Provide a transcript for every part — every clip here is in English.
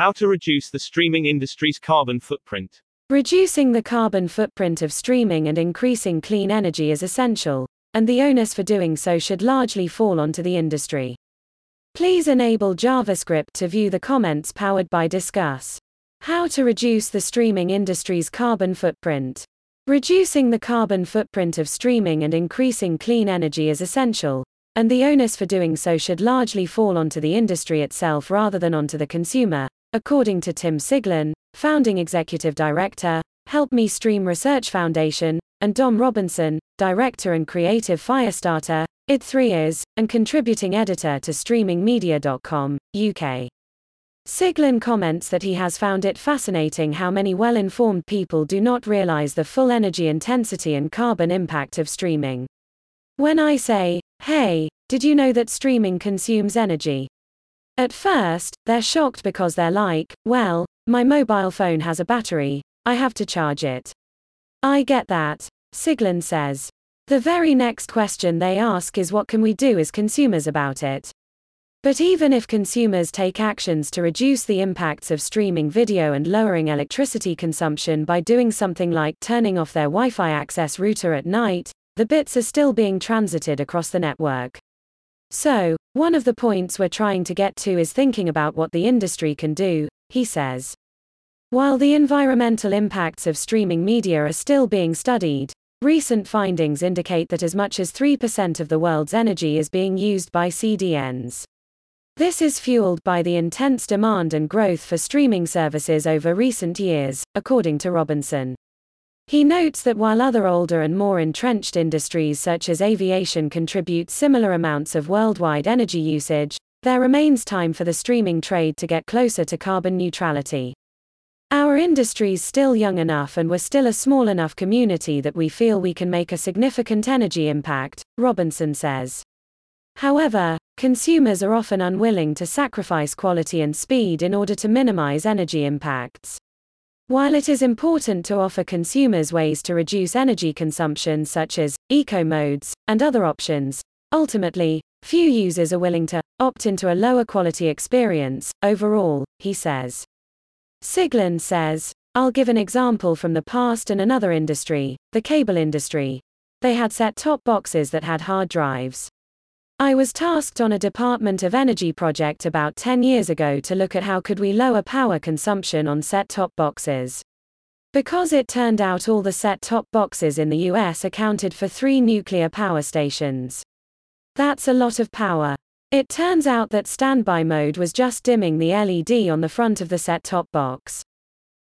How to reduce the streaming industry's carbon footprint. Reducing the carbon footprint of streaming and increasing clean energy is essential, and the onus for doing so should largely fall onto the industry. Please enable JavaScript to view the comments powered by Disqus. How to reduce the streaming industry's carbon footprint. Reducing the carbon footprint of streaming and increasing clean energy is essential, and the onus for doing so should largely fall onto the industry itself rather than onto the consumer, according to Tim Siglin, founding executive director, Help Me Stream Research Foundation, and Dom Robinson, director and creative Firestarter, id3as, and contributing editor to streamingmedia.com, UK. Siglin comments that he has found it fascinating how many well informed people do not realize the full energy intensity and carbon impact of streaming. When I say, hey, did you know that streaming consumes energy? At first, they're shocked because they're like, well, my mobile phone has a battery, I have to charge it. I get that, Siglin says. The very next question they ask is what can we do as consumers about it? But even if consumers take actions to reduce the impacts of streaming video and lowering electricity consumption by doing something like turning off their Wi Fi access router at night, the bits are still being transited across the network. So, one of the points we're trying to get to is thinking about what the industry can do, he says. While the environmental impacts of streaming media are still being studied, recent findings indicate that as much as 3% of the world's energy is being used by CDNs. This is fueled by the intense demand and growth for streaming services over recent years, according to Robinson. He notes that while other older and more entrenched industries such as aviation contribute similar amounts of worldwide energy usage, there remains time for the streaming trade to get closer to carbon neutrality. Our industry's still young enough and we're still a small enough community that we feel we can make a significant energy impact, Robinson says. However, consumers are often unwilling to sacrifice quality and speed in order to minimize energy impacts. While it is important to offer consumers ways to reduce energy consumption such as eco modes and other options, ultimately, few users are willing to opt into a lower quality experience overall, he says. Siglin says, I'll give an example from the past and another industry, the cable industry. They had set top boxes that had hard drives. I was tasked on a Department of Energy project about 10 years ago to look at how could we lower power consumption on set-top boxes. Because it turned out all the set-top boxes in the US accounted for 3 nuclear power stations. That's a lot of power. It turns out that standby mode was just dimming the LED on the front of the set-top box.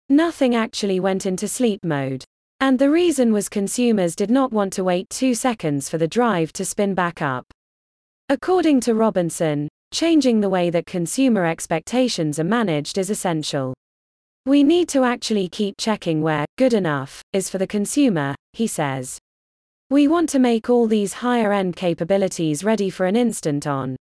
Nothing actually went into sleep mode. And the reason was consumers did not want to wait 2 seconds for the drive to spin back up. According to Robinson, changing the way that consumer expectations are managed is essential. We need to actually keep checking where good enough is for the consumer, he says. We want to make all these higher end capabilities ready for an instant on.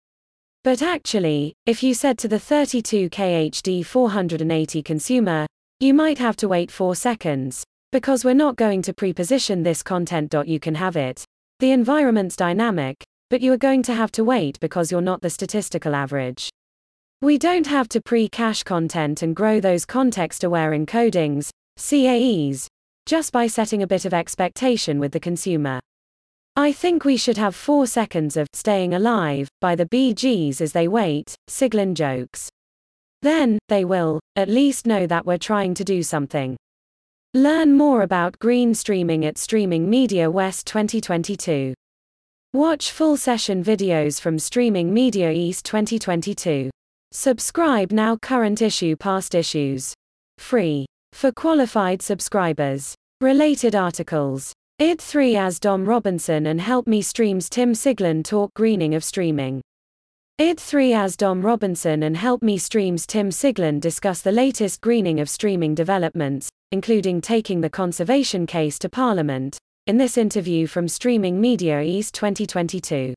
But actually, if you said to the 32K HD 480 consumer, you might have to wait 4 seconds, because we're not going to preposition this content. You can have it. The environment's dynamic, but you are going to have to wait because you're not the statistical average. We don't have to pre cache content and grow those context aware encodings, CAEs, just by setting a bit of expectation with the consumer. I think we should have four seconds of staying alive by the Bee Gees as they wait, Siglin jokes. Then, they will, at least know that we're trying to do something. Learn more about green streaming at Streaming Media West 2022. Watch full session videos from Streaming Media East 2022. Subscribe now current issue past issues. Free. For qualified subscribers. Related articles. id3as Dom Robinson and Help Me Streams Tim Siglin talk greening of streaming. id3as Dom Robinson and Help Me Streams Tim Siglin discuss the latest greening of streaming developments, including taking the conservation case to Parliament, in this interview from Streaming Media East 2022.